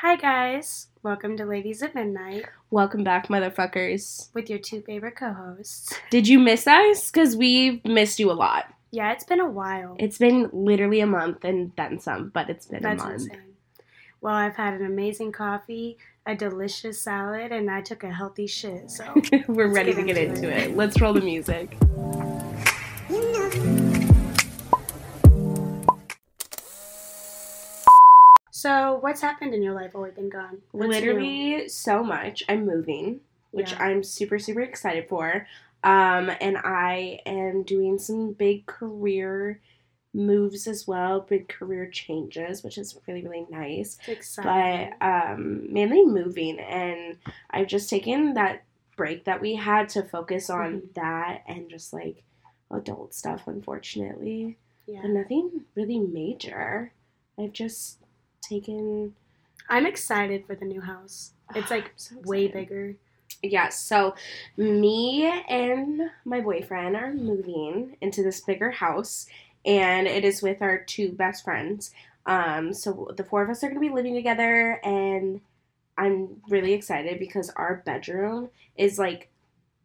Hi, guys. Welcome to Ladies at Midnight Welcome back, motherfuckers. with your two favorite co hosts. Did you miss us? Because we've missed you a lot. Yeah, it's been a while. It's been literally a month and then some, but it's been That's a month. insane. Well, I've had an amazing coffee, a delicious salad, and I took a healthy shit. So, We're ready get to get into into it. it. Let's roll the music. so what's happened in your life while we've been gone? What's literally so much. I'm moving, which Yeah. I'm super, super excited for. Um, and I am doing some big career moves as well, big career changes, which is really, really nice. It's exciting. but um, mainly moving and i've just taken that break that we had to focus on Mhm. that and just like adult stuff unfortunately yeah. but nothing really major i've just taken I'm excited for the new house. It's like so way bigger. yeah so me and my boyfriend are moving into this bigger house and it is with our two best friends um so the four of us are going to be living together and i'm really excited because our bedroom is like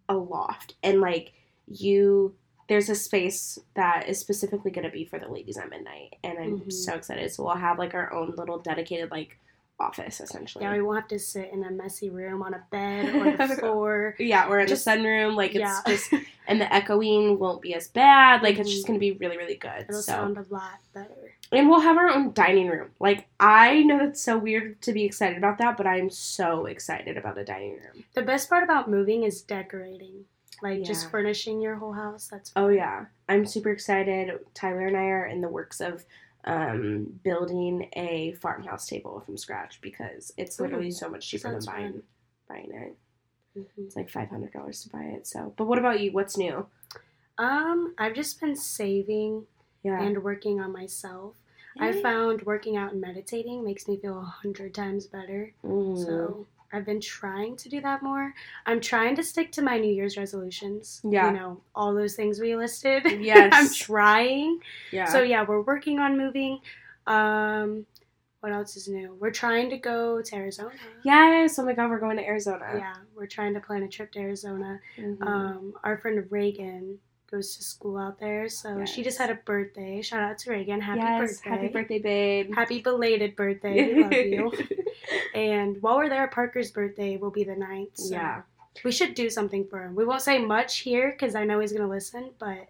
a loft and like you there's a space that is specifically going to be for the ladies at midnight and i'm Mhm. so excited so we'll have like our own little dedicated like office essentially Yeah, we won't have to sit in a messy room on a bed or the floor. Yeah, or in Just- the sunroom. Like it's yeah. just, and the echoing won't be as bad. Like it's just Mhm. gonna be really, really good. It'll so, sound a lot better. and we'll have our own dining room. Like I know that's so weird to be excited about that, but I'm so excited about a dining room. The best part about moving is decorating. Like Yeah. just furnishing your whole house. That's Oh yeah, I'm super excited. Tyler and I are in the works of um, building a farmhouse table from scratch because it's literally Ooh, so much cheaper than buying fun. buying it. Mhm. It's like five hundred dollars to buy it. So, but what about you? What's new? Um, I've just been saving Yeah, and working on myself. I found working out and meditating makes me feel a hundred times better. Mhm. So I've been trying to do that more. I'm trying to stick to my New Year's resolutions. Yeah. You know, all those things we listed. Yes. I'm trying. yeah. So yeah, we're working on moving. Um what else is new? We're trying to go to Arizona. Yes. Oh my God, we're going to Arizona. Yeah, we're trying to plan a trip to Arizona. Mhm. Um, our friend Reagan goes to school out there, so she just had a birthday. Shout out to Reagan. Happy yes. birthday. Happy birthday, babe. Happy belated birthday. We love you. And while we're there, Parker's birthday will be the 9th. So Yeah. We should do something for him. We won't say much here because I know he's going to listen, but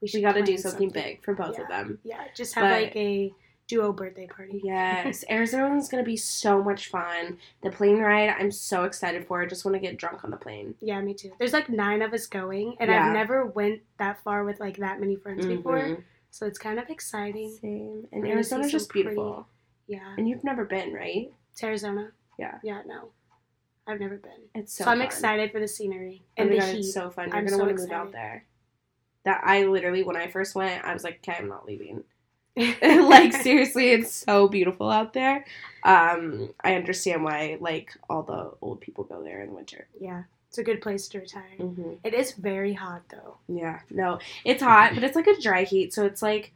we should we got to do plan something, big for both of them. Yeah, just have But- like a duo birthday party. Yes, Arizona's gonna be so much fun. The plane ride, I'm so excited for. I just want to get drunk on the plane. Yeah, me too. There's like nine of us going, and Yeah. I've never went that far with like that many friends before, Mhm. so it's kind of exciting. Same. And Arizona's just beautiful. Yeah, And you've never been, right? to Arizona. Yeah. Yeah, no, I've never been. It's So, so. I'm excited for the scenery Oh and my the God, heat. it's so fun. You're I'm gonna so want to move out there. That I literally, when I first went, I was like, okay, I'm not leaving. like seriously, it's so beautiful out there. Um, I understand why like all the old people go there in the winter. yeah, it's a good place to retire. Mm-hmm. It is very hot though. Yeah, no, it's hot, but it's like a dry heat, so it's like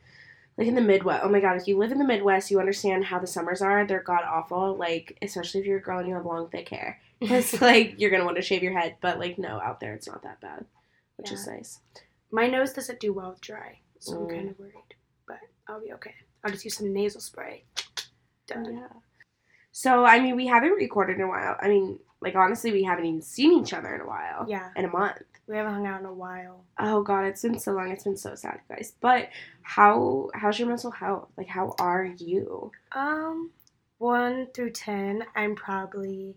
like in the Midwest. Oh my god, if you live in the Midwest, you understand how the summers are. They're god awful. Like especially if you're a girl and you have long thick hair, because like you're gonna want to shave your head. But like no, out there it's not that bad, which is nice. My nose doesn't do well with dry, so I'm Mm. kind of worried, I'll be okay. I'll just use some nasal spray. Done. Yeah. So I mean, we haven't recorded in a while. I mean, like honestly, we haven't even seen each other in a while. Yeah, In a month. we haven't hung out in a while. Oh god, it's been so long. It's been so sad, guys. But how how's your mental health? Like how are you? Um, one through ten, I'm probably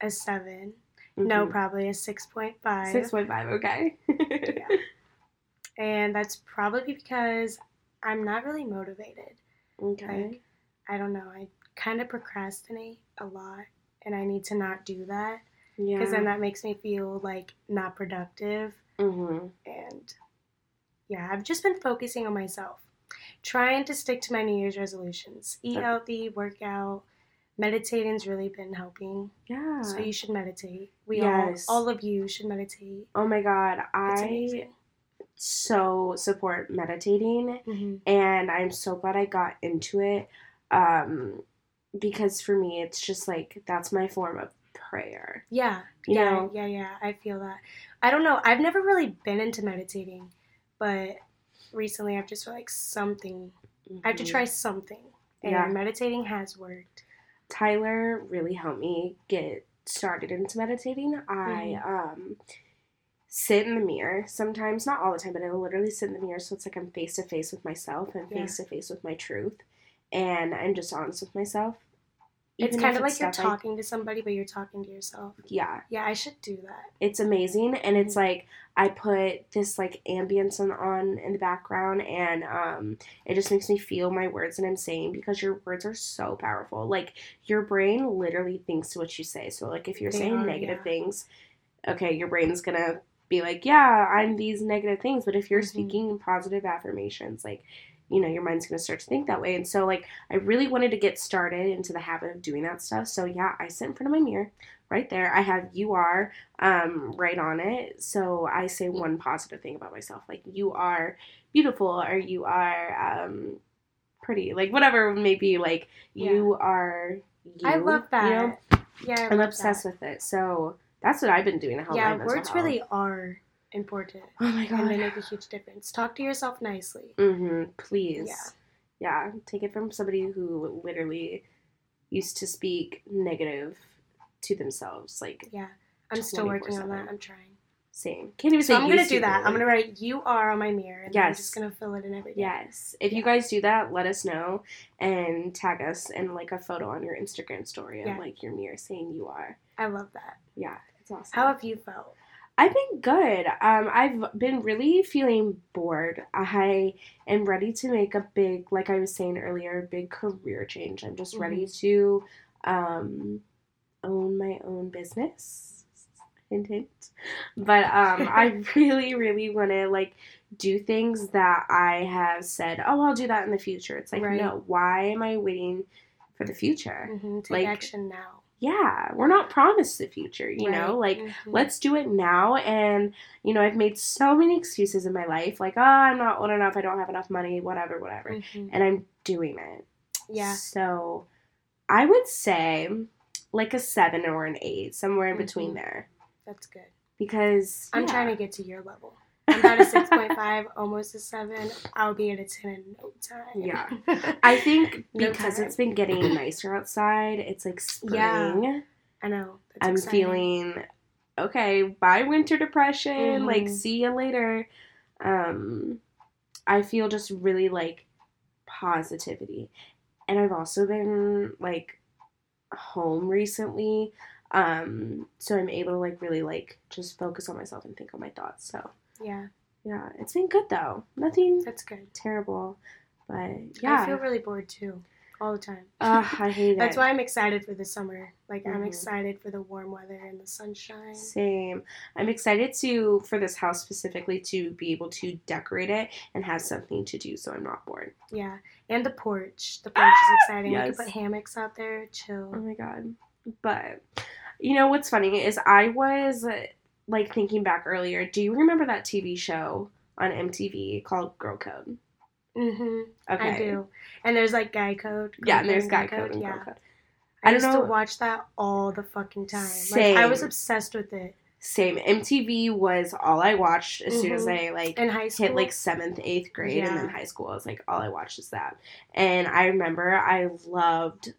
a seven. No, probably a six point five. Mm-hmm. Six point five. Okay. Yeah. And that's probably because I'm not really motivated. okay. Like, I don't know. I kind of procrastinate a lot, and I need to not do that Yeah. because then that makes me feel like not productive. Mm-hmm. And yeah, I've just been focusing on myself, trying to stick to my New Year's resolutions, eat Okay. healthy, work out. Meditating's really been helping. Yeah. So you should meditate. We Yes. all, all of you should meditate. oh my god, I. so support meditating, hmm and I'm so glad I got into it. Um, because for me it's just like that's my form of prayer. Yeah. You yeah, know? yeah, yeah. I feel that. I don't know. I've never really been into meditating, but recently I've just felt like something. I have to try something. And Yeah. meditating has worked. Tyler really helped me get started into meditating. I Mm-hmm. um sit in the mirror sometimes, not all the time, but I literally sit in the mirror so it's like I'm face to face with myself and face to face with my truth, and I'm just honest with myself. It's kind of like you're I- talking to somebody, but you're talking to yourself. yeah, Yeah, I should do that. it's amazing and it's Mhm. like i put this like ambience on, on in the background and um it just makes me feel my words that i'm saying because your words are so powerful like your brain literally thinks to what you say so like if you're They saying are, negative yeah. things okay your brain's gonna be like yeah i'm these negative things but if you're Mhm. speaking positive affirmations like you know your mind's going to start to think that way and so like i really wanted to get started into the habit of doing that stuff so yeah i sit in front of my mirror right there i have you are um, right on it so i say one positive thing about myself like you are beautiful or you are um, pretty like whatever it may be like you are you I love that. you know? Yeah, i'm obsessed that. with it so that's what i've been doing to help Yeah, words health. really are important, oh my god, and they make a huge difference. Talk to yourself nicely. mm-hmm please Yeah. yeah take it from somebody who literally used to speak negative to themselves like Yeah, I'm still working on that. I'm trying. same can't even So say I'm gonna do that. but, I'm gonna write "you are" on my mirror, and then I'm Yes. just gonna fill it in every day. Yes. If you guys do that, let us know and tag us in like a photo on your Instagram story of Yeah. like your mirror saying you are. I love that. Yeah, awesome. How have you felt? I've been good. Um, I've been really feeling bored. I am ready to make a big, like I was saying earlier, big career change. I'm just ready to um, own my own business. Hint, hint. But um, I really, really want to like do things that I have said. Oh, I'll do that in the future. It's like Right. no. Why am I waiting for the future? hmm Take Like- action now. Yeah, we're not promised the future. You know, Right. like Mhm. let's do it now and you know i've made so many excuses in my life like oh i'm not old enough i don't have enough money whatever whatever Mhm. and i'm doing it Yeah. so i would say like a seven or an eight somewhere in between Mhm. there That's good. because I'm yeah. trying to get to your level. I'm at a 6.5, almost a 7. I'll be at a 10 in no time. Yeah. i think No because time. it's been getting nicer outside it's like spring Yeah. I know. That's i'm exciting. feeling okay bye winter depression like Mhm. see you later um i feel just really like positivity and i've also been like home recently um so i'm able to like really like just focus on myself and think on my thoughts so Yeah, yeah it's been good though nothing that's good. terrible but yeah. I feel really bored too, all the time. Ugh, i hate it. That's it why I'm excited for the summer. Like, I'm Mhm. excited for the warm weather and the sunshine. Same. I'm excited to for this house specifically to be able to decorate it and have something to do so I'm not bored. Yeah, and the porch. The porch is exciting. We yes. can put hammocks out there, chill. Oh my god. But you know what's funny is I was like thinking back earlier. Do you remember that TV show on MTV called Girl Code? hmm Okay. I do. And there's like guy code. Yeah, and there's code, Guy Code and yeah. Girl Code. I, I don't used know- to watch that all the fucking time. Like I was obsessed with it Same. MTV was all I watched as soon as Mhm. I like in high school. hit like seventh, eighth grade, and then high school. I was like, all I watched is that. And I remember I loved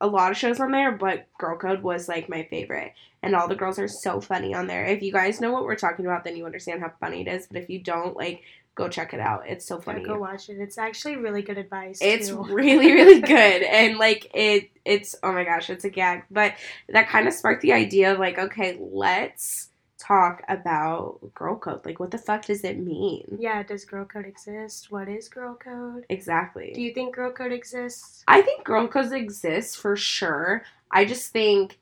a lot of shows on there, but Girl Code was like my favorite. And all the girls are so funny on there. If you guys know what we're talking about, then you understand how funny it is. But if you don't, like, go check it out. It's so Yeah, funny. go watch it. It's actually really good advice. It's too. really, really good. And like it it's oh my gosh, it's a gag. But that kind of sparked the idea of like, okay, let's talk about girl code. Like what the fuck does it mean? Yeah, does girl code exist? What is girl code? Exactly. Do you think girl code exists? I think girl codes exist for sure. I just think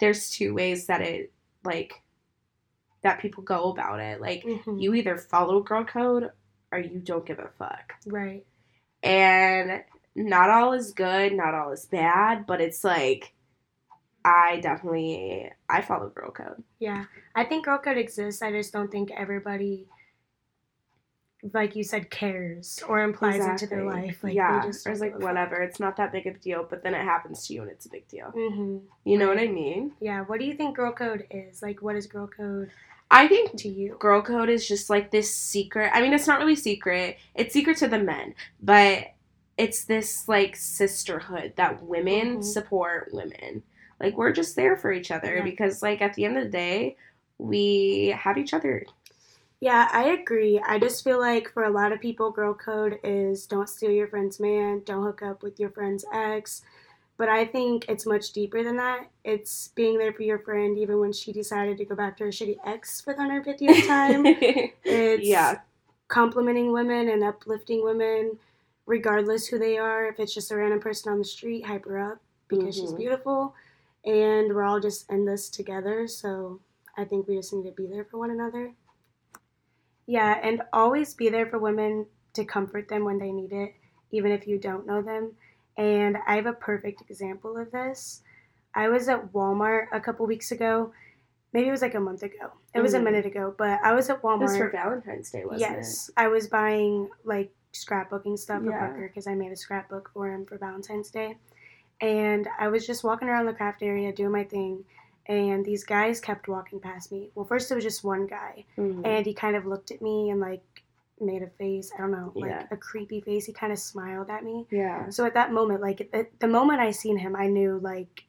there's two ways that it like that people go about it. Like Mhm. you either follow girl code or you don't give a fuck. Right. And not all is good, not all is bad, but it's like I definitely I follow girl code. Yeah. I think girl code exists. I just don't think everybody like you said, cares or implies into their life. Like yeah, they just or it's like whatever. It's not that big of a deal, but then it happens to you and it's a big deal. Mhm. You know what I mean? Yeah. What do you think girl code is? Like, what is girl code I think to you? girl code is just like this secret. I mean, it's not really secret. It's secret to the men, but it's this like sisterhood that women Mhm. support women. Like we're just there for each other Yeah. because like at the end of the day, we have each other. Yeah, I agree. I just feel like for a lot of people, girl code is don't steal your friend's man, don't hook up with your friend's ex. But I think it's much deeper than that. It's being there for your friend even when she decided to go back to her shitty ex for the 150th time. It's yeah. complimenting women and uplifting women, regardless who they are. If it's just a random person on the street, hype her up because she's Mhm. beautiful. And we're all just in this together. So I think we just need to be there for one another. Yeah, and always be there for women to comfort them when they need it, even if you don't know them. And I have a perfect example of this. I was at Walmart a couple weeks ago. Maybe it was like a month ago. It was a Mhm. minute ago, but I was at It was for Valentine's Day, wasn't Yes, I was buying like scrapbooking stuff for Yeah. Parker because I made a scrapbook for him for Valentine's Day. And I was just walking around the craft area doing my thing, and these guys kept walking past me. Well, first it was just one guy? Mhm. and he kind of looked at me and like made a face. I don't know, like Yeah. a creepy face. He kind of smiled at me. yeah. So at that moment, like at the moment I seen him, I knew like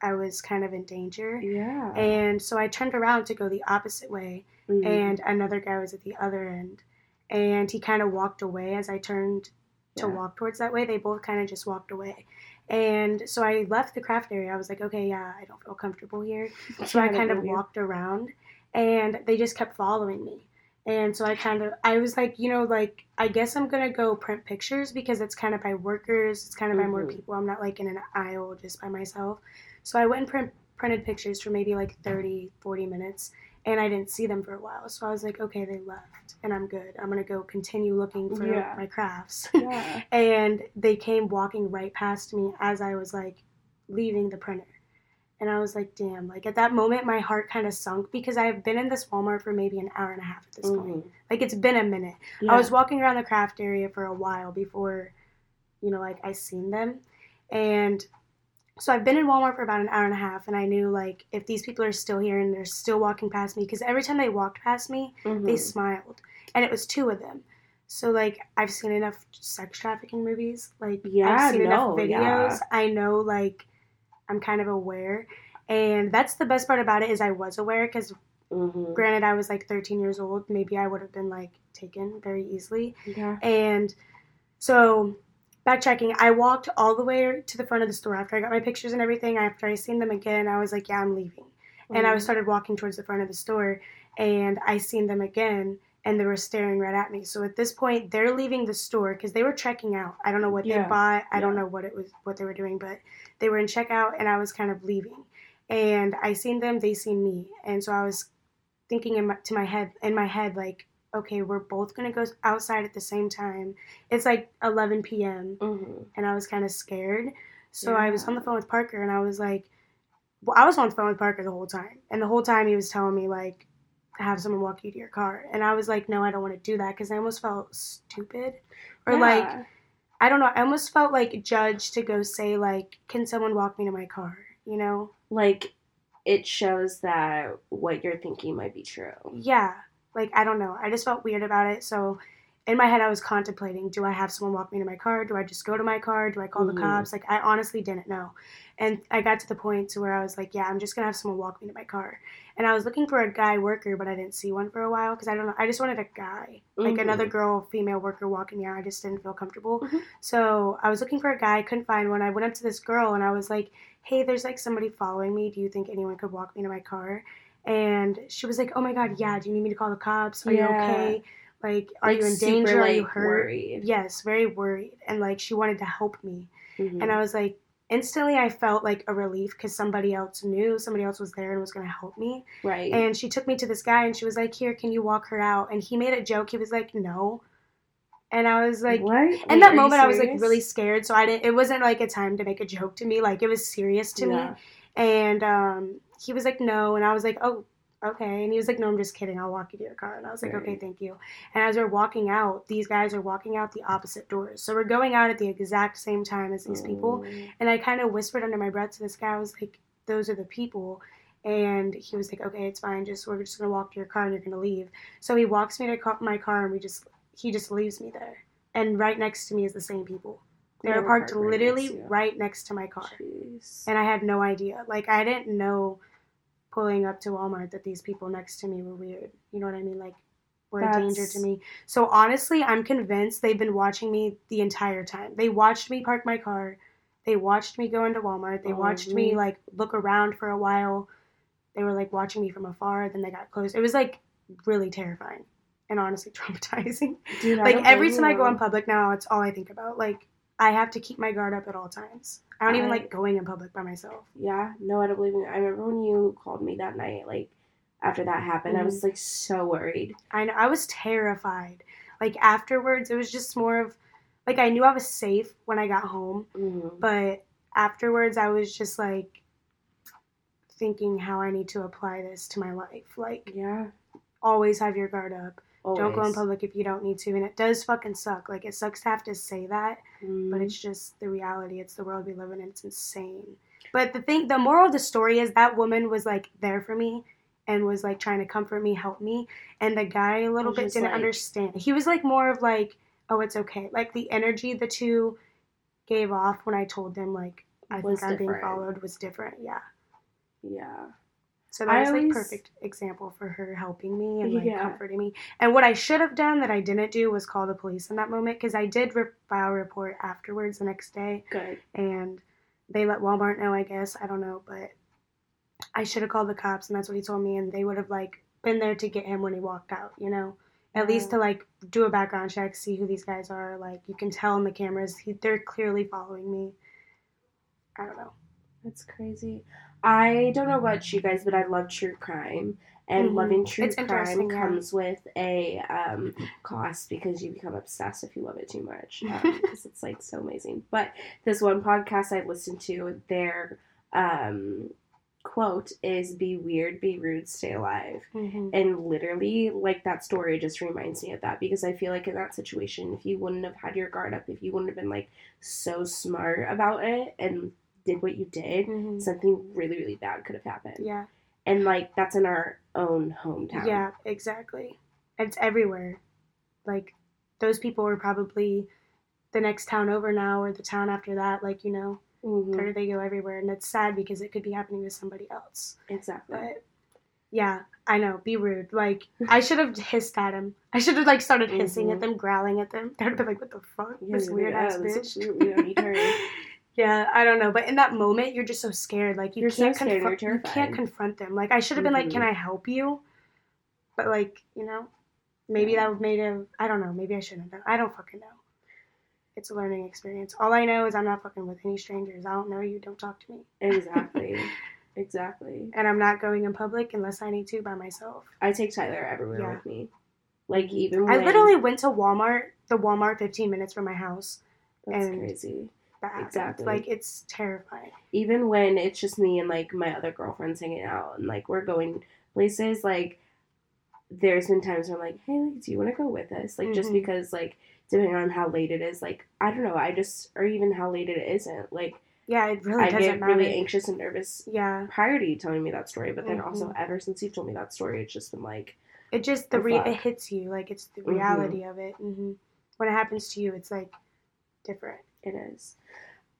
I was kind of in danger. Yeah. And so I turned around to go the opposite way, Mhm. and another guy was at the other end. And he kind of walked away as I turned to Yeah. walk towards that way. They both kind of just walked away. And so I left the craft area. I was like, okay, yeah, I don't feel comfortable here. So I kind of walked around and they just kept following me. And so I kind of, I was like, you know, like, I guess I'm going to go print pictures because it's kind of by workers, it's kind of by more Mhm. people. I'm not like in an aisle just by myself. So I went and print, printed pictures for maybe like 30, 40 minutes and I didn't see them for a while. So I was like, okay, they left and I'm good. I'm going to go continue looking for Yeah. my crafts. Yeah. and they came walking right past me as I was like leaving the printer. And I was like, damn, like at that moment, my heart kind of sunk because I've been in this Walmart for maybe an hour and a half at this point. Mhm. Like it's been a minute. Yeah. I was walking around the craft area for a while before, you know, like I seen them. And so I've been in Walmart for about an hour and a half. And I knew like if these people are still here and they're still walking past me, because every time they walked past me, they Mhm. smiled. And it was two of them. So like I've seen enough sex trafficking movies. Like Yeah, I've seen no, enough videos. yeah. I know like I'm kind of aware. And that's the best part about it is I was aware because Mhm. granted I was like 13 years old. Maybe I would have been like taken very easily. Yeah. And so backtracking, I walked all the way to the front of the store after I got my pictures and everything. After I seen them again, I was like, yeah, I'm leaving. And I Mhm. started walking towards the front of the store and I seen them again and they were staring right at me. So at this point, they're leaving the store because they were checking out. I don't know what Yeah. they bought. I don't know what it was, what they were doing, but they were in checkout and I was kind of leaving. And I seen them, they seen me, and so I was thinking in my, to my head, in my head, like, okay, we're both gonna go outside at the same time. It's like 11 p.m Mhm. and I was kind of scared. So I was on the phone with Parker and I was like, well, I was on the phone with Parker the whole time. And the whole time he was telling me, like, have someone walk you to your car. And I was like, no, I don't want to do that because I almost felt stupid. Or like, I don't know, I almost felt like judged to go say, like, can someone walk me to my car? You know? like it shows that what you're thinking might be true. Yeah. Like, I don't know. I just felt weird about it. So in my head, I was contemplating do I have someone walk me to my car? Do I just go to my car? Do I call Mhm. the cops? Like, I honestly didn't know. And I got to the point to where I was like, yeah, I'm just going to have someone walk me to my car. And I was looking for a guy worker, but I didn't see one for a while because I don't know. I just wanted a guy, like Mhm. another girl, female worker walking me out. I just didn't feel comfortable. Mhm. So I was looking for a guy, couldn't find one. I went up to this girl and I was like, hey, there's like somebody following me. Do you think anyone could walk me to my car? And she was like, oh my God, yeah. Do you need me to call the cops? Are Yeah. you okay? Like, are Like, you in super, danger? Are you like, hurt? worried. Yes, very worried. And like, she wanted to help me. Mhm. And I was like, instantly, I felt like a relief because somebody else knew, somebody else was there and was going to help me. right. And she took me to this guy and she was like, here, can you walk her out? And he made a joke. He was like, no. And I was like, what? in Wait, that moment, I was like really scared. So I didn't. It wasn't like a time to make a joke to me. Like it was serious to Yeah. me. And um, he was like, no. And I was like, oh, okay. And he was like, no, I'm just kidding. I'll walk you to your car. And I was like, Right. okay, thank you. And as we're walking out, these guys are walking out the opposite doors. So we're going out at the exact same time as these people. Mm. And I kind of whispered under my breath to this guy. I was like, those are the people. And he was like, okay, it's fine. Just we're just gonna walk to your car and you're gonna leave. So he walks me to my car and we just he just leaves me there. And right next to me is the same people. They were parked right literally next right next to my car. Jeez. And I had no idea. Like I didn't know pulling up to Walmart that these people next to me were weird. You know what I mean? Like were a danger to me. So honestly, I'm convinced they've been watching me the entire time. They watched me park my car. They watched me go into Walmart. They watched me Mhm. like look around for a while. They were like watching me from afar. Then they got close. It was like really terrifying and honestly traumatizing. Dude, like every time I go in public now, it's all I think about. Like I have to keep my guard up at all times. I don't even I- like going in public by myself. Yeah, no, I don't believe you. I remember when you called me that night, like after that happened, I Mm-hmm. was like so worried. I know I was terrified. Like afterwards, it was just more of like I knew I was safe when I got home, Mhm. but afterwards, I was just like thinking how I need to apply this to my life. Like Yeah, always have your guard up. Always. Don't go in public if you don't need to, and it does fucking suck. Like it sucks to have to say that, Mhm. but it's just the reality. It's the world we live in. And it's insane. But the thing, the moral of the story is that woman was like there for me and was like trying to comfort me, help me. And the guy a little bit didn't like- understand. He was like more of like, oh, it's okay. Like the energy the two gave off when I told them like I Was think I'm being followed was different. Yeah. yeah. So that I was always- like perfect example for her helping me and like Yeah. comforting me. And what I should have done that I didn't do was call the police in that moment because I did re- file a report afterwards the next day Good. and they let Walmart know, I guess. I don't know, but I should have called the cops and that's what he told me and they would have like been there to get him when he walked out, you know. At least to like do a background check, see who these guys are. Like you can tell in the cameras, he, they're clearly following me. I don't know. That's crazy. I don't know about you guys, but I love true crime. And Mhm. loving true It's crime yeah. comes with a um, cost because you become obsessed if you love it too much. Because it's like so amazing. But this one podcast I listened to, their um, quote is Be weird, be rude, stay alive. Mhm. And literally, like that story just reminds me of that because I feel like in that situation, if you wouldn't have had your guard up, if you wouldn't have been like so smart about it and did what you did, Mhm. something really, really bad could have happened. Yeah. And like that's in our own hometown. Yeah, exactly. It's everywhere. Like those people were probably the next town over now or the town after that. Like you know, Mhm. they're- they go everywhere, and it's sad because it could be happening to somebody else. Exactly. But yeah, I know. Be rude. Like I should have hissed at him. I should have like started hissing at Mhm. them, growling at them. They'd have been like, "What the fuck? Yeah, this weird yeah, ass bitch." is weird. We don't need her. yeah, I don't know. But in that moment, you're just so scared. Like you You're can't you're confront. You can't confront them. Like I should have been like, Mhm. "Can I help you?" But like you know, maybe Yeah. that would made have. I don't know. Maybe I shouldn't have done. I don't fucking know. It's a learning experience. All I know is I'm not fucking with any strangers. I don't know you. Don't talk to me. Exactly. exactly. And I'm not going in public unless I need to by myself. I take Tyler everywhere Yeah. with me. Like even I literally went to Walmart, the Walmart 15 minutes from my house. that's and- crazy. Exactly. Like it's terrifying. even when it's just me and like my other girlfriends hanging out and like we're going places like there's been times where I'm like, hey, like, do you want to go with us? Like just Mhm. because like depending on how late it is, like I don't know, I just or even how late it isn't, like Yeah, it really I doesn't get matter. really anxious and nervous yeah, prior to you telling me that story, but then also Mhm. ever since you told me that story, it's just been like, it just the re- it hits you like it's the Mhm. reality of it. hmm When it happens to you, it's like different. It is.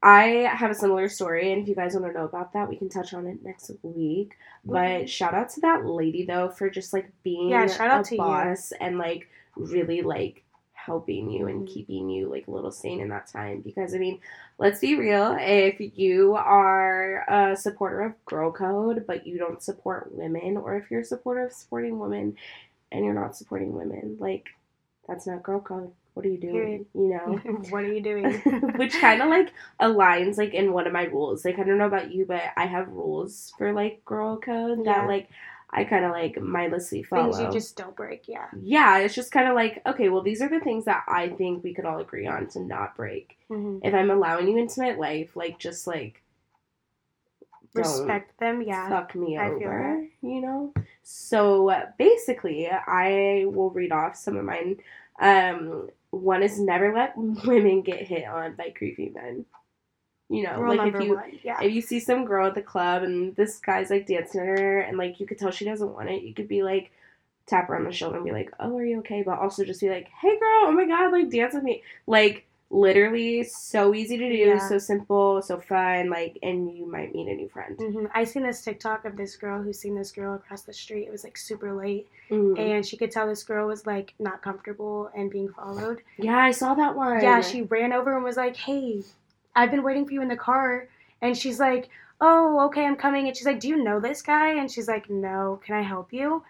I have a similar story, and if you guys want to know about that, we can touch on it next week. But Mhm. shout out to that lady though for just like being Yeah, shout out a to you. boss and like really like helping you and keeping you like a little sane in that time. Because I mean, let's be real, if you are a supporter of Girl Code but you don't support women, or if you're a supporter of supporting women and you're not supporting women, like that's not Girl Code. What are you doing? Period. You know. what are you doing? which kind of like aligns like in one of my rules like i don't know about you but i have rules for like girl code Yeah. that like i kind of like mindlessly follow Things you just don't break. Yeah. yeah it's just kind of like okay well these are the things that i think we could all agree on to not break hmm if i'm allowing you into my life like just like Respect them. Yeah. fuck me I feel over you know So basically, I will read off some of mine. Um, one is never let women get hit on by creepy men. You know, Rule like if you one. Yeah. if you see some girl at the club and this guy's like dancing at her and like you could tell she doesn't want it, you could be like tap her on the shoulder and be like, "Oh, are you okay?" But also just be like, "Hey, girl! Oh my god! Like dance with me!" Like literally so easy to do, Yeah. so simple, so fun. Like, and you might meet a new friend. hmm I seen this TikTok of this girl who seen this girl across the street. It was like super late, Mhm. and she could tell this girl was like not comfortable and being followed. Yeah, I saw that one. Yeah, she ran over and was like, "Hey, I've been waiting for you in the car." And she's like, "Oh, okay, I'm coming." And she's like, "Do you know this guy?" And she's like, "No, can I help you?"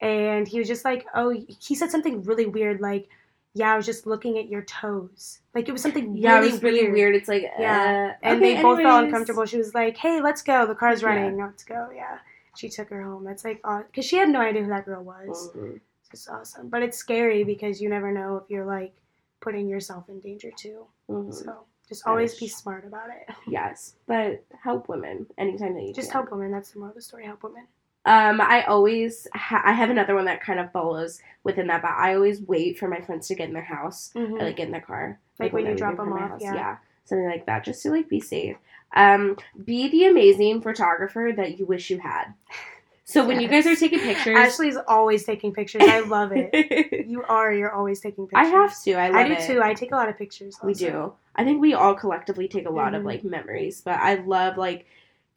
And he was just like, "Oh, he said something really weird like, yeah, I was just looking at your toes." Like it was something Yeah, really it was really weird. weird. It's like, Yeah. uh, And okay, they both felt uncomfortable. She was like, "Hey, let's go. The car's Yeah. running. Let's go." Yeah. She took her home. That's like, because she had no idea who that girl was. Mhm. It's awesome, but it's scary because you never know if you're like putting yourself in danger too. Mhm. So just always be smart about it. Yes, but help women anytime that you Just can. help women. That's the moral of the story. Help women. Um, I always ha- I have another one that kind of follows within that, but I always wait for my friends to get in their house Mhm. or like get in their car, Like when you drop them off, yeah. something like that, just to like be safe. Um, be the amazing photographer that you wish you had. So when you guys are taking pictures, Ashley's always taking pictures. I love it. You are. You're always taking pictures. I have to. I love I do it. too. I take a lot of pictures. We do. I think we all collectively take a lot of Mhm. like memories, but I love like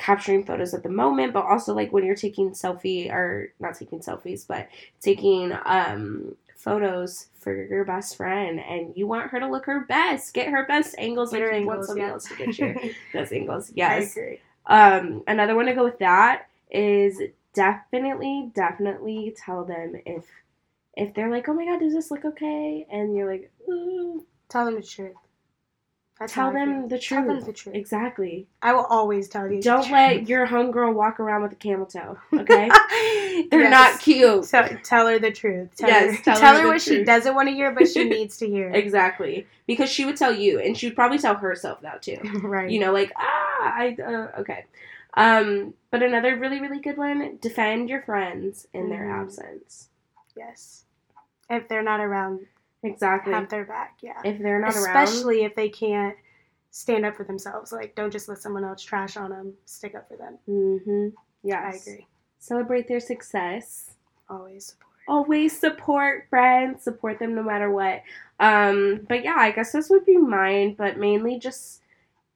capturing photos at the moment, but also like when you're taking selfie or not taking selfies, but taking um photos for your best friend and you want her to look her best, get her best angles Get like her you want angles, somebody yeah. else to get your best angles. Yes. agree. Um another one to go with that is definitely, definitely tell them if if they're like, Oh my god, does this look okay? And you're like, Ooh, Tell them the truth. That's tell them the Tell them truth. the truth. Exactly. I will always tell you. Don't truth. let your homegirl walk around with a camel toe, okay? They're Yes. not cute. So tell her the truth. Tell Yes, her, tell tell her her, what she doesn't want to hear, but she needs to hear. Exactly. Because she would tell you, and she would probably tell herself that too. right. You know, like, ah, I, uh, okay. Um, but another really, really good one defend your friends in their Mhm. absence. yes. If they're not around, Exactly. have their back. Yeah. If they're not around. Especially if they can't stand up for themselves. Like, don't just let someone else trash on them. Stick up for them. Mm-hmm. Yes. I agree. Celebrate their success. Always support. always support friends support them no matter what um but yeah i guess this would be mine but mainly just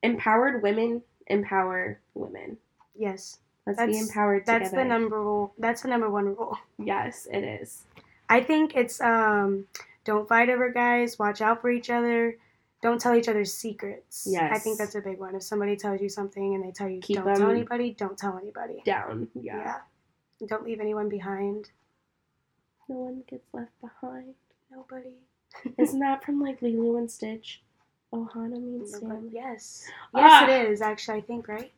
empowered women empower women Yes. let's be That's- empowered That's the number rule. That's the number one rule. yes it is I think it's um don't fight over guys, watch out for each other, don't tell each other secrets. I think that's a big one. If somebody tells you something and they tell you Keep don't tell anybody, don't tell anybody. down yeah. Yeah. Don't leave anyone behind. no one gets left behind Nobody. isn't that from like lilo and stitch ohana means Nobody. family Yes. Ah! Yes, it is actually. I think right.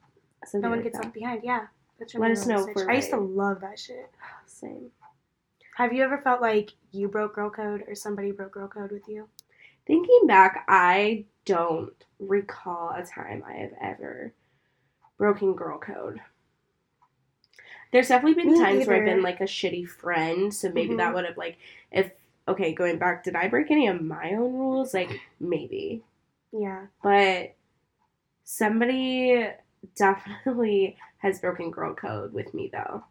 Something no one like gets that. left behind. Yeah. That's Let us know Stitch. I used to love that shit. same Have you ever felt like you broke girl code or somebody broke girl code with you? Thinking back, I don't recall a time I have ever broken girl code. There's definitely been Me times where I've been like a shitty friend, so maybe that Mhm. would have like if okay, going back, did I break any of my own rules? Like maybe. Yeah. But somebody definitely has broken girl code with me though.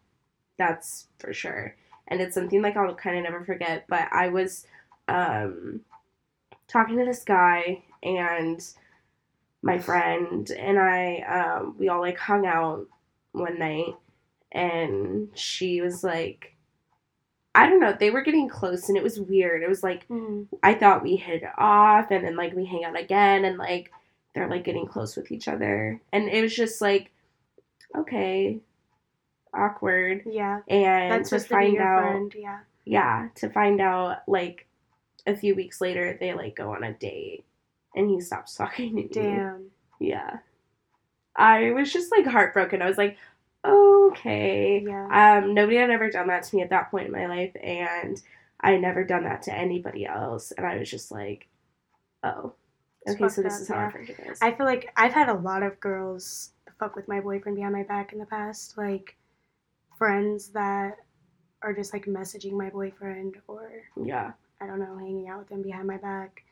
That's for sure. And it's something like I'll kind of never forget, but I was um talking to this guy and my friend and I um we all like hung out one night and she was like I don't know, they were getting close and it was weird. It was like Mhm. I thought we hit it off and then like we hang out again and like they're like getting close with each other. And it was just like okay, awkward. Yeah. And That's to find out friend. Yeah. yeah, to find out like a few weeks later they like go on a date and he stops talking to me. Damn. Yeah. I was just like heartbroken. I was like, okay. Yeah. Um, nobody had ever done that to me at that point in my life, and I had never done that to anybody else. And I was just like, oh, okay, so this up, is how yeah. our friendship is. I feel like I've had a lot of girls fuck with my boyfriend behind my back in the past, like friends that are just like messaging my boyfriend or Yeah. I don't know, hanging out with him behind my back.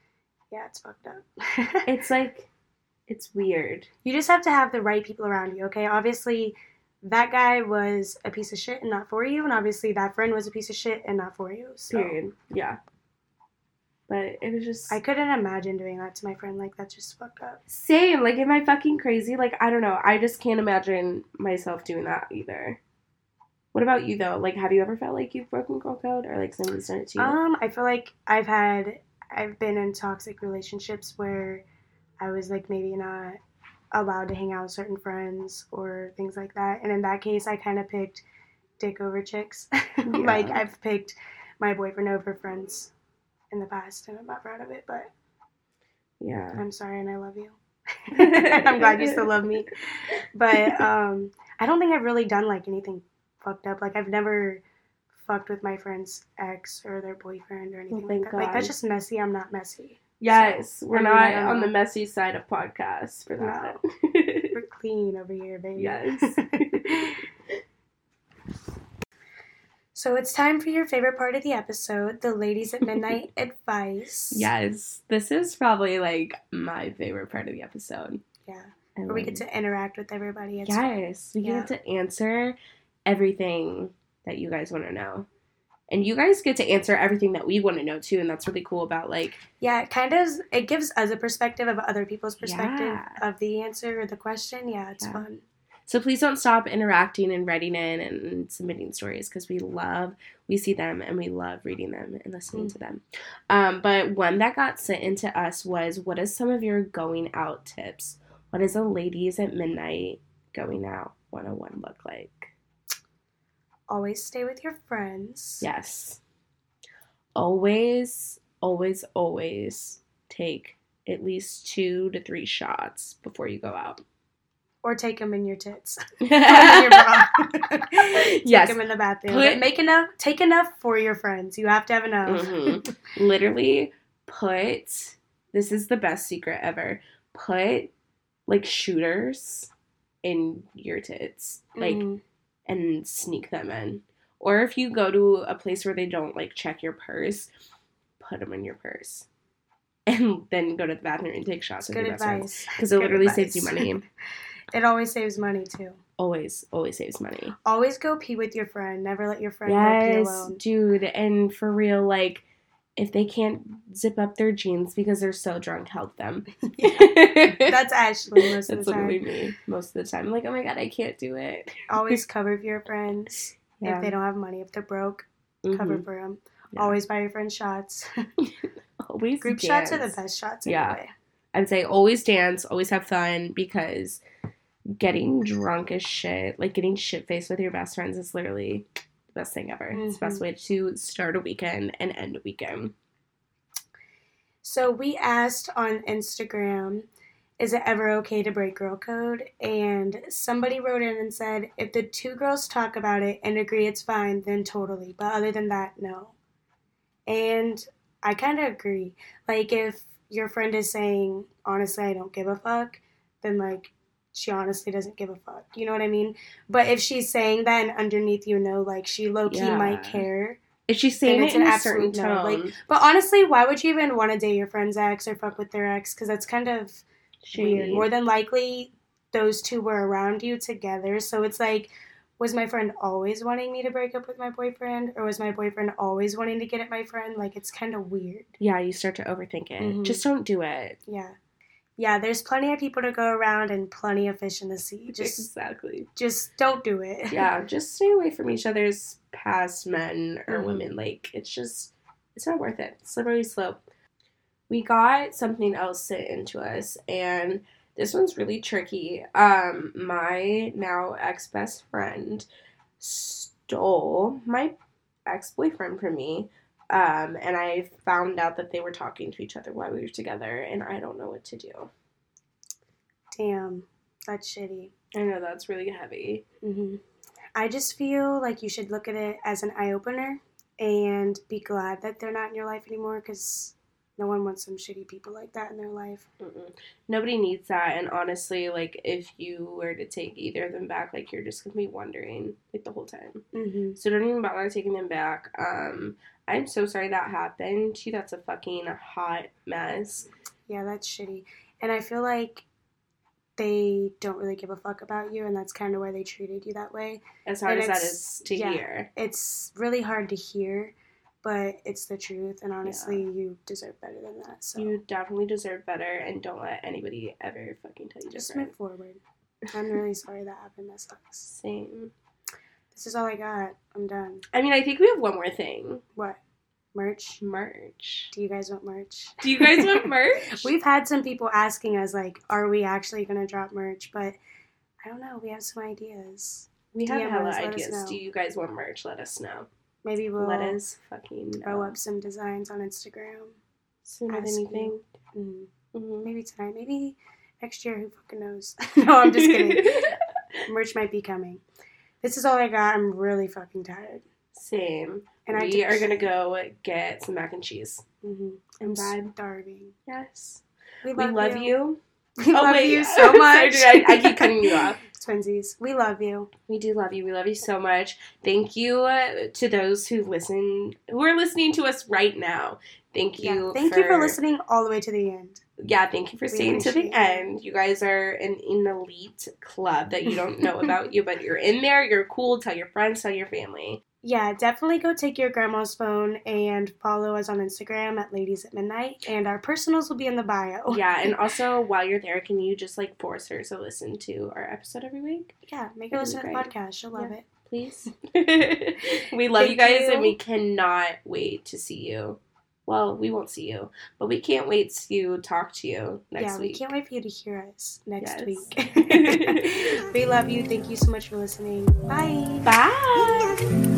Yeah, it's fucked up. It's like, it's weird. you just have to have the right people around you, okay? Obviously, that guy was a piece of shit and not for you, and obviously that friend was a piece of shit and not for you. So Period. Yeah. But it was just I couldn't imagine doing that to my friend. Like that's just fucked up. same. Like, am I fucking crazy? Like, I don't know. I just can't imagine myself doing that either. What about you though? Like, have you ever felt like you've broken girl code or like somebody's done it to you? Um, I feel like I've had I've been in toxic relationships where I was like maybe not allowed to hang out with certain friends or things like that. And in that case I kinda picked dick over chicks. like I've picked my boyfriend over friends in the past and I'm not proud of it, but yeah. I'm sorry and I love you. I'm glad you still love me. But um I don't think I've really done like anything fucked up. Like I've never fucked with my friend's ex or their boyfriend or anything like thank that. Like that's just messy. I'm not messy. Yes, So, we're I mean, not on the messy side of podcasts for that. We're clean over here, baby. Yes. so it's time for your favorite part of the episode, the ladies at midnight advice. yes, this is probably like my favorite part of the episode. Yeah. Where we get to interact with everybody. It's fun. Yes, we Yeah. get to answer everything that you guys want to know. And you guys get to answer everything that we want to know too, and that's really cool about like Yeah, it kind of it gives us a perspective of other people's perspective Yeah. of the answer or the question. Yeah, it's Yeah. fun. so please don't stop interacting and writing in and submitting stories because we love we see them and we love reading them and listening Mm. to them. Um, but one that got sent into us was what is some of your going out tips? What does a ladies at midnight going out 101 look like? Always stay with your friends. Yes. Always, always, always take at least two to three shots before you go out. Or take them in your tits. In your bra. Take yes. them in the bathroom. Put- make enough. Take enough for your friends. You have to have enough. Mhm. Literally put this is the best secret ever. Put like shooters in your tits. Like Mhm. And sneak them in. Or if you go to a place where they don't like check your purse, put them in your purse. And then go to the bathroom and take shots good your best friends. advice. Because it Good literally saves you money. It always saves money too. Always, always saves money. Always go pee with your friend. Never let your friend go pee Yes, alone. dude. And for real, like, if they can't zip up their jeans because they're so drunk, help them. That's Ashley most of the time. literally me most of the time. I'm like, oh my god, I can't do it. Always cover for your friends. Yeah. If they don't have money, if they're broke, cover Mhm. for them. Yeah. Always buy your friends shots. Always Group dance. shots are the best shots Yeah. anyway. I'd say always dance, always have fun because getting drunk as shit, like getting shit faced with your best friends, is literally best thing ever. It's the best Mhm. way to start a weekend and end a weekend. So we asked on Instagram, is it ever okay to break girl code? And somebody wrote in and said, if the two girls talk about it and agree it's fine, then totally. But other than that, no. And I kind of agree. Like, if your friend is saying, honestly, I don't give a fuck, then, like, she honestly doesn't give a fuck. You know what I mean? But if she's saying that and underneath you know, like, she low key Yeah. might care. If she's saying it's it in an a certain absolute no. tone, Like, But honestly, why would you even want to date your friend's ex or fuck with their ex? Because that's kind of weird. More than likely, those two were around you together. So it's like, was my friend always wanting me to break up with my boyfriend? Or was my boyfriend always wanting to get at my friend? Like, it's kind of weird. yeah, you start to overthink it. Mhm. Just don't do it. Yeah. Yeah, there's plenty of people to go around and plenty of fish in the sea. Just exactly. just don't do it. Yeah, just stay away from each other's past men or Mhm. women. Like it's just it's not worth it. Slippery slope. We got something else sent into us and this one's really tricky. Um my now ex best friend stole my ex boyfriend from me. Um, and I found out that they were talking to each other while we were together, and I don't know what to do. Damn, that's shitty. I know that's really heavy. hmm I just feel like you should look at it as an eye opener and be glad that they're not in your life anymore because No one wants some shitty people like that in their life. Mm-mm. Nobody needs that, and honestly, like if you were to take either of them back, like you're just gonna be wondering like the whole time. Mm-hmm. So don't even bother taking them back. Um, I'm so sorry that happened. She that's a fucking hot mess. Yeah, that's shitty. And I feel like they don't really give a fuck about you, and that's kind of why they treated you that way. As hard And as that it's- to yeah. hear. It's really hard to hear, but it's the truth, and honestly, you deserve better than that. So You definitely deserve better, and don't let anybody ever fucking tell you just different. move forward. I'm really sorry that happened. That sucks. Same. This is all I got. I'm done. I mean, I think we have one more thing. What? Merch? Merch. Do you guys want merch? Do you guys want merch? We've had some people asking us, like, are we actually going to drop merch? But I don't know. We have some ideas. We have DM hella us, ideas. Do you guys want merch? Let us know. Maybe we'll Let us fucking throw know. up some designs on Instagram. sooner than you think. Mm, Mhm. maybe tonight. Maybe next year. Who fucking knows? no, I'm just kidding. merch might be coming. This is all I got. I'm really fucking tired. Same. And I we are gonna go get some mac and cheese. hmm I'm And vibe. starving. Yes. We We love you. We Oh, love wait. you so Sorry, much. I, I keep cutting you off. Twinsies. We love you. We do love you. We love you so much. Thank you uh, to those who listen, who are listening to us right now. Thank you. Yeah. Thank you for listening all the way to the end. Yeah, thank you for staying to the end. You guys are an, an elite club that you don't know about you, but you're in there. You're cool. Tell your friends. Tell your family. Yeah, definitely go take your grandma's phone and follow us on Instagram at Ladies at Midnight. And our personals will be in the bio. Yeah, and also while you're there, can you just like force her to listen to our episode every week? Yeah, make her That'd listen to the podcast. She'll love Yeah. it. please. we love you guys you. and we cannot wait to see you. Well, we won't see you, but we can't wait to talk to you next yeah, week. we can't wait for you to hear us next Yes. week. we love you. Thank you so much for listening. Bye. Bye.